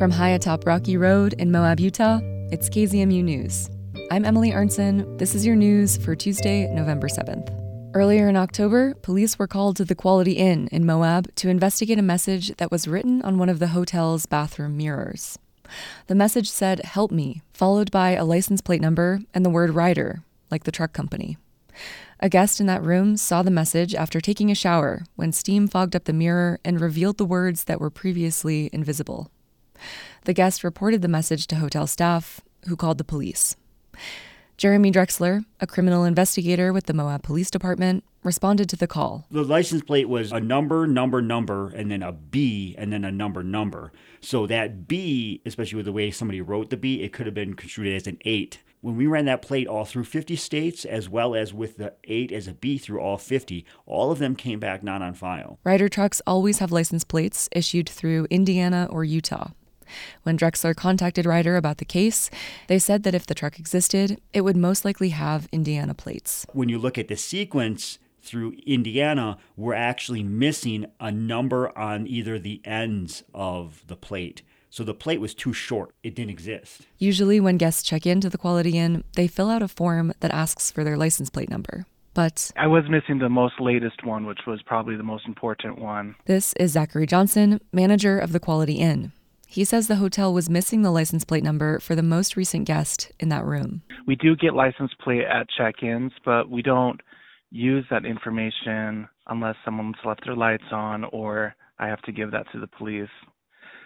From high atop Rocky Road in Moab, Utah, it's KZMU News. I'm Emily Arnson. This is your news for Tuesday, November 7th. Earlier in October, police were called to the Quality Inn in Moab to investigate a message that was written on one of the hotel's bathroom mirrors. The message said, Help me, followed by a license plate number and the word Ryder, like the truck company. A guest in that room saw the message after taking a shower when steam fogged up the mirror and revealed the words that were previously invisible. The guest reported the message to hotel staff, who called the police. Jeremy Drexler, a criminal investigator with the Moab Police Department, responded to the call. The license plate was a number, number, number, and then a B, and then a number, number. So that B, especially with the way somebody wrote the B, it could have been construed as an 8. When we ran that plate all through 50 states, as well as with the 8 as a B through all 50, all of them came back not on file. Ryder trucks always have license plates issued through Indiana or Utah. When Drexler contacted Ryder about the case, they said that if the truck existed, it would most likely have Indiana plates. When you look at the sequence through Indiana, we're actually missing a number on either the ends of the plate. So the plate was too short. It didn't exist. Usually, when guests check into the Quality Inn, they fill out a form that asks for their license plate number. But I was missing the most latest one, which was probably the most important one. This is Zachary Johnson, manager of the Quality Inn. He says the hotel was missing the license plate number for the most recent guest in that room. We do get license plate at check ins, but we don't use that information unless someone's left their lights on or I have to give that to the police.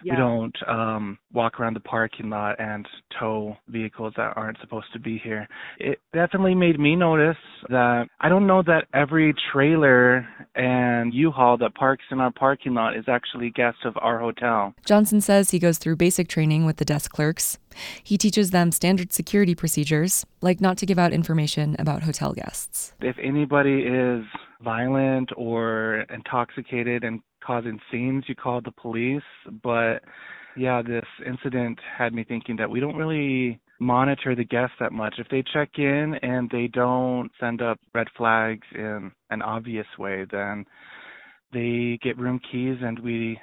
Yeah. We don't um, walk around the parking lot and tow vehicles that aren't supposed to be here. It definitely made me notice that I don't know that every trailer and U-Haul that parks in our parking lot is actually guests of our hotel. Johnson says he goes through basic training with the desk clerks. He teaches them standard security procedures, like not to give out information about hotel guests. If anybody is violent or intoxicated and causing scenes, you call the police. But yeah, this incident had me thinking that we don't really monitor the guests that much. If they check in and they don't send up red flags in an obvious way, then they get room keys and we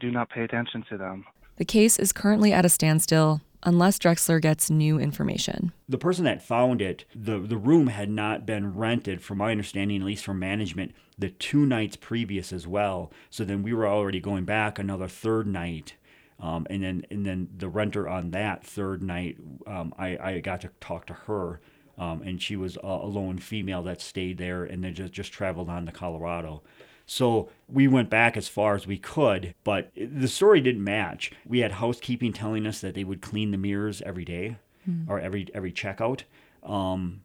do not pay attention to them. The case is currently at a standstill unless Drexler gets new information. The person that found it, the, the room had not been rented, from my understanding, at least from management, the two nights previous as well. So then we were already going back another third night. Um, and then and then the renter on that third night, um, I, I got to talk to her, um, and she was a, a lone female that stayed there and then just, just traveled on to Colorado. So we went back as far as we could, but the story didn't match. We had housekeeping telling us that they would clean the mirrors every day mm. or every every checkout. Um,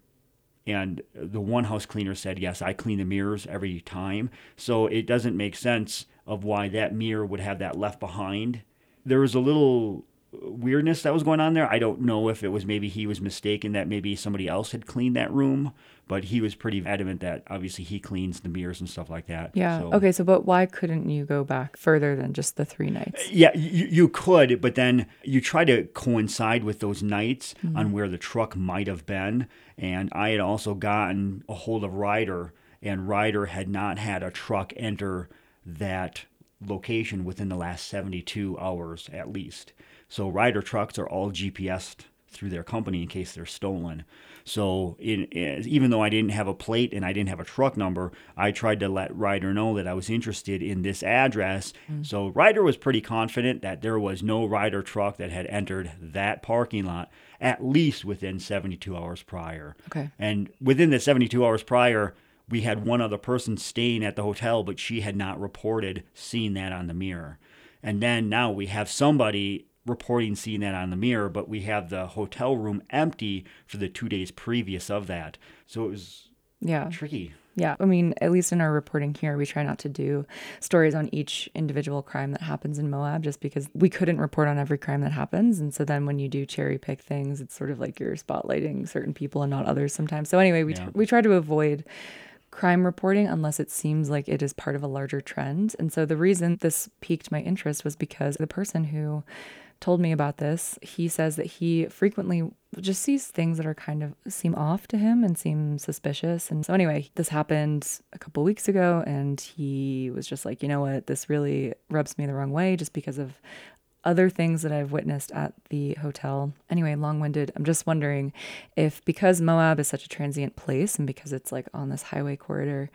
and the one house cleaner said, "Yes, I clean the mirrors every time." So it doesn't make sense of why that mirror would have that left behind. There was a little weirdness that was going on there. I don't know if it was maybe he was mistaken that maybe somebody else had cleaned that room, but he was pretty adamant that obviously he cleans the mirrors and stuff like that. Yeah. So, okay. So, but why couldn't you go back further than just the three nights? Yeah, you, you could, but then you try to coincide with those nights mm-hmm. on where the truck might have been. And I had also gotten a hold of Ryder, and Ryder had not had a truck enter that location within the last 72 hours at least. So Ryder trucks are all GPSed through their company in case they're stolen. So in, even though I didn't have a plate and I didn't have a truck number, I tried to let Ryder know that I was interested in this address. Mm. So Ryder was pretty confident that there was no Ryder truck that had entered that parking lot at least within 72 hours prior. Okay. And within the 72 hours prior, we had one other person staying at the hotel, but she had not reported seeing that on the mirror. And then now we have somebody reporting seeing that on the mirror, but we have the hotel room empty for the two days previous of that. So it was yeah tricky. Yeah, I mean, at least in our reporting here, we try not to do stories on each individual crime that happens in Moab just because we couldn't report on every crime that happens. And so then when you do cherry pick things, it's sort of like you're spotlighting certain people and not others sometimes. So anyway, we, yeah. t- we try to avoid crime reporting unless it seems like it is part of a larger trend. And so the reason this piqued my interest was because the person who told me about this, he says that he frequently just sees things that are kind of seem off to him and seem suspicious. And so, anyway, this happened a couple weeks ago, and he was just like, you know what, this really rubs me the wrong way just because of other things that I've witnessed at the hotel. Anyway, long winded. I'm just wondering if because Moab is such a transient place and because it's like on this highway corridor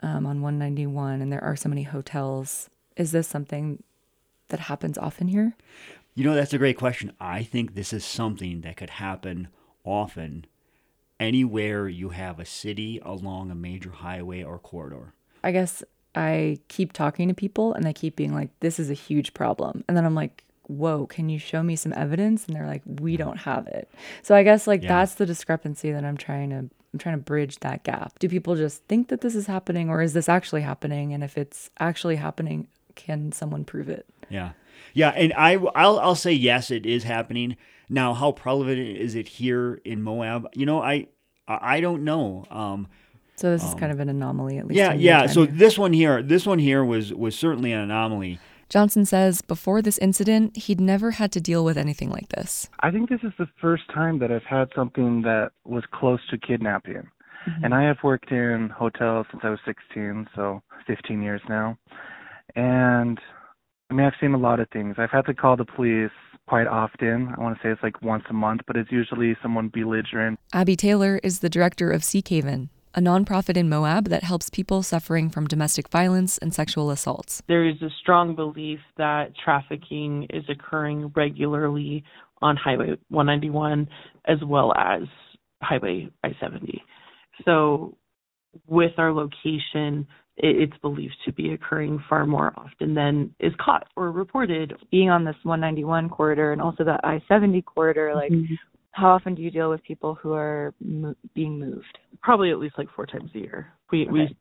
um, on 191 and there are so many hotels, is this something that happens often here? You know, that's a great question. I think this is something that could happen often anywhere you have a city along a major highway or corridor. I guess I keep talking to people and they keep being like, this is a huge problem. And then I'm like, whoa, can you show me some evidence? And they're like, we don't have it. So I guess like yeah. that's the discrepancy that I'm trying to I'm trying to bridge that gap. Do people just think that this is happening or is this actually happening? And if it's actually happening, can someone prove it? Yeah. Yeah, and I I'll I'll say yes, it is happening. Now, how prevalent is it here in Moab? You know, I I don't know. Um, so this is um, kind of an anomaly, at least. Yeah, yeah. So here. this one here, this one here was was certainly an anomaly. Johnson says before this incident, he'd never had to deal with anything like this. I think this is the first time that I've had something that was close to kidnapping. Mm-hmm. And I have worked in hotels since I was 16, so 15 years now. And I mean, I've seen a lot of things. I've had to call the police quite often. I want to say it's like once a month, but it's usually someone belligerent. Abby Taylor is the director of Seekhaven, a nonprofit in Moab that helps people suffering from domestic violence and sexual assaults. There is a strong belief that trafficking is occurring regularly on Highway 191 as well as Highway I 70. So, with our location, it's believed to be occurring far more often than is caught or reported. Being on this 191 corridor and also the I 70 corridor, like, mm-hmm. how often do you deal with people who are mo- being moved? Probably at least like four times a year. We okay. we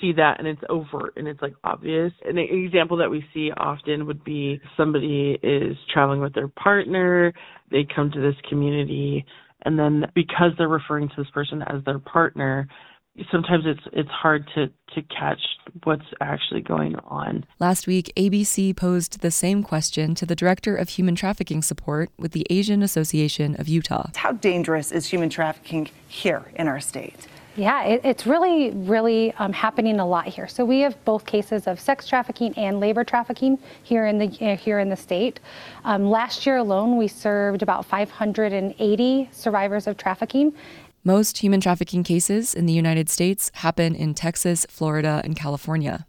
see that and it's overt and it's like obvious. And an example that we see often would be somebody is traveling with their partner, they come to this community, and then because they're referring to this person as their partner, sometimes it's it's hard to to catch what's actually going on. Last week, ABC posed the same question to the director of human trafficking support with the Asian Association of Utah. How dangerous is human trafficking here in our state? Yeah, it, it's really, really um, happening a lot here. So we have both cases of sex trafficking and labor trafficking here in the uh, here in the state. Um, last year alone, we served about 580 survivors of trafficking, most human trafficking cases in the United States happen in Texas, Florida, and California.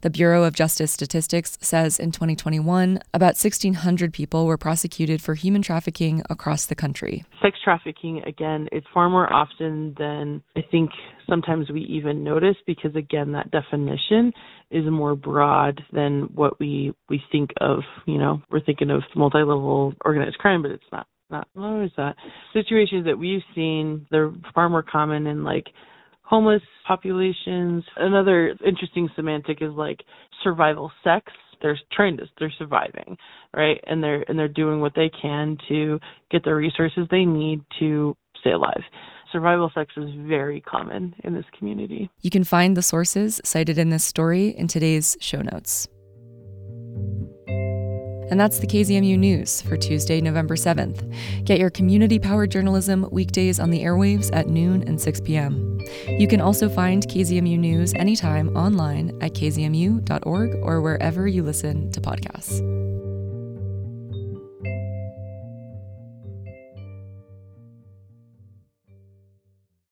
The Bureau of Justice Statistics says in 2021, about 1,600 people were prosecuted for human trafficking across the country. Sex trafficking, again, it's far more often than I think sometimes we even notice because, again, that definition is more broad than what we, we think of. You know, we're thinking of multi level organized crime, but it's not not what is that? Situations that we've seen they're far more common in like homeless populations. Another interesting semantic is like survival sex. They're trying to they're surviving right? And they're and they're doing what they can to get the resources they need to stay alive. Survival sex is very common in this community. You can find the sources cited in this story in today's show notes and that's the KZMU News for Tuesday, November 7th. Get your community powered journalism weekdays on the airwaves at noon and 6 p.m. You can also find KZMU News anytime online at kzmu.org or wherever you listen to podcasts.